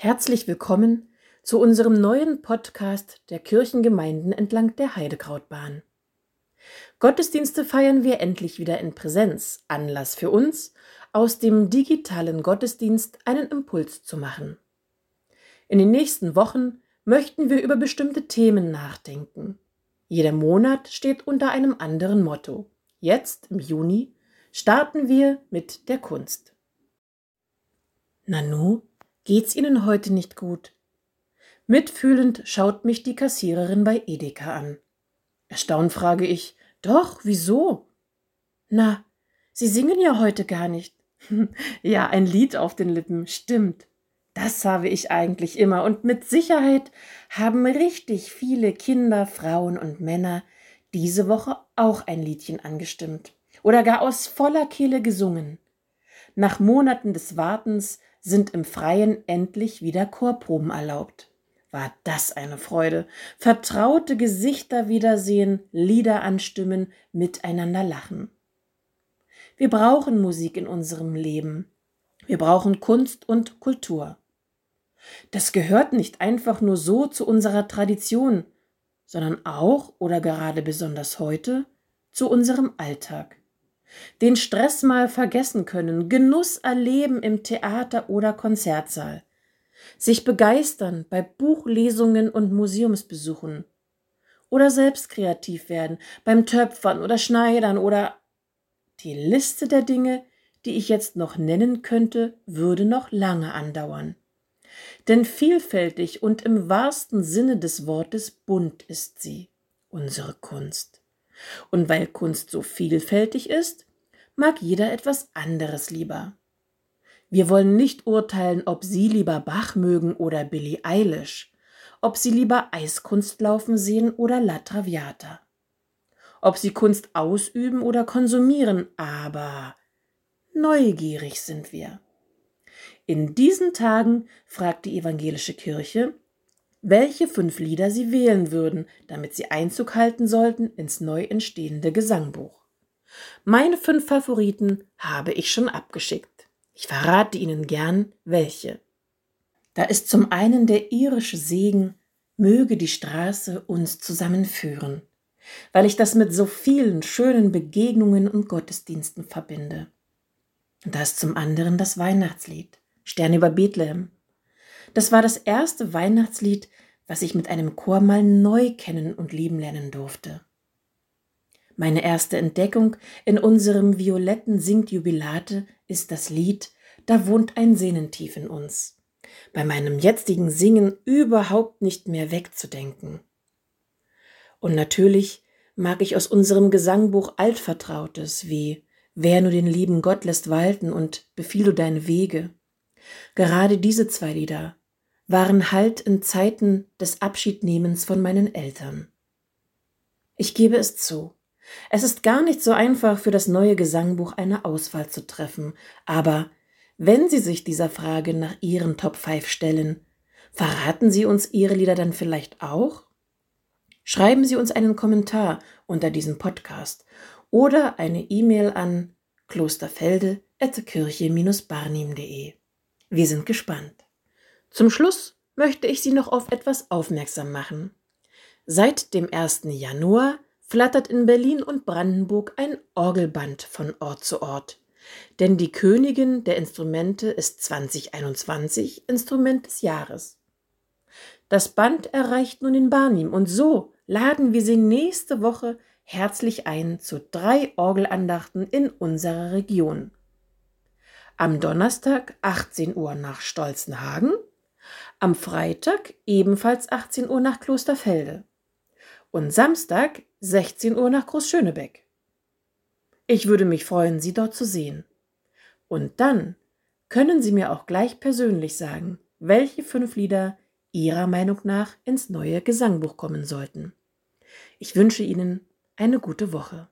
Herzlich willkommen zu unserem neuen Podcast der Kirchengemeinden entlang der Heidekrautbahn. Gottesdienste feiern wir endlich wieder in Präsenz, Anlass für uns, aus dem digitalen Gottesdienst einen Impuls zu machen. In den nächsten Wochen möchten wir über bestimmte Themen nachdenken. Jeder Monat steht unter einem anderen Motto. Jetzt, im Juni, starten wir mit der Kunst. Nanu, Geht's Ihnen heute nicht gut? Mitfühlend schaut mich die Kassiererin bei Edeka an. Erstaunt frage ich, doch, wieso? Na, Sie singen ja heute gar nicht. ja, ein Lied auf den Lippen, stimmt. Das habe ich eigentlich immer und mit Sicherheit haben richtig viele Kinder, Frauen und Männer diese Woche auch ein Liedchen angestimmt oder gar aus voller Kehle gesungen. Nach Monaten des Wartens sind im Freien endlich wieder Chorproben erlaubt. War das eine Freude. Vertraute Gesichter wiedersehen, Lieder anstimmen, miteinander lachen. Wir brauchen Musik in unserem Leben. Wir brauchen Kunst und Kultur. Das gehört nicht einfach nur so zu unserer Tradition, sondern auch oder gerade besonders heute zu unserem Alltag den Stress mal vergessen können, Genuss erleben im Theater oder Konzertsaal, sich begeistern bei Buchlesungen und Museumsbesuchen oder selbst kreativ werden beim Töpfern oder Schneidern oder die Liste der Dinge, die ich jetzt noch nennen könnte, würde noch lange andauern. Denn vielfältig und im wahrsten Sinne des Wortes bunt ist sie, unsere Kunst. Und weil Kunst so vielfältig ist, mag jeder etwas anderes lieber. Wir wollen nicht urteilen, ob Sie lieber Bach mögen oder Billie Eilish, ob Sie lieber Eiskunst laufen sehen oder La Traviata, ob Sie Kunst ausüben oder konsumieren, aber neugierig sind wir. In diesen Tagen fragt die evangelische Kirche, welche fünf Lieder sie wählen würden, damit sie Einzug halten sollten ins neu entstehende Gesangbuch. Meine fünf Favoriten habe ich schon abgeschickt. Ich verrate Ihnen gern, welche. Da ist zum einen der irische Segen, möge die Straße uns zusammenführen, weil ich das mit so vielen schönen Begegnungen und Gottesdiensten verbinde. Und da ist zum anderen das Weihnachtslied, Stern über Bethlehem. Das war das erste Weihnachtslied, was ich mit einem Chor mal neu kennen und lieben lernen durfte. Meine erste Entdeckung in unserem violetten Singjubilate ist das Lied Da wohnt ein Sehnentief in uns. Bei meinem jetzigen Singen überhaupt nicht mehr wegzudenken. Und natürlich mag ich aus unserem Gesangbuch Altvertrautes wie Wer nur den lieben Gott lässt walten und befiehl du deine Wege. Gerade diese zwei Lieder waren Halt in Zeiten des Abschiednehmens von meinen Eltern. Ich gebe es zu. Es ist gar nicht so einfach, für das neue Gesangbuch eine Auswahl zu treffen, aber wenn Sie sich dieser Frage nach Ihren Top 5 stellen, verraten Sie uns Ihre Lieder dann vielleicht auch? Schreiben Sie uns einen Kommentar unter diesem Podcast oder eine E-Mail an klosterfelde.kirche-barnim.de. Wir sind gespannt. Zum Schluss möchte ich Sie noch auf etwas aufmerksam machen. Seit dem 1. Januar flattert in Berlin und Brandenburg ein Orgelband von Ort zu Ort. Denn die Königin der Instrumente ist 2021 Instrument des Jahres. Das Band erreicht nun in Barnim und so laden wir Sie nächste Woche herzlich ein zu drei Orgelandachten in unserer Region. Am Donnerstag 18 Uhr nach Stolzenhagen, am Freitag ebenfalls 18 Uhr nach Klosterfelde und Samstag 16 Uhr nach Großschönebeck. Ich würde mich freuen, Sie dort zu sehen. Und dann können Sie mir auch gleich persönlich sagen, welche fünf Lieder Ihrer Meinung nach ins neue Gesangbuch kommen sollten. Ich wünsche Ihnen eine gute Woche.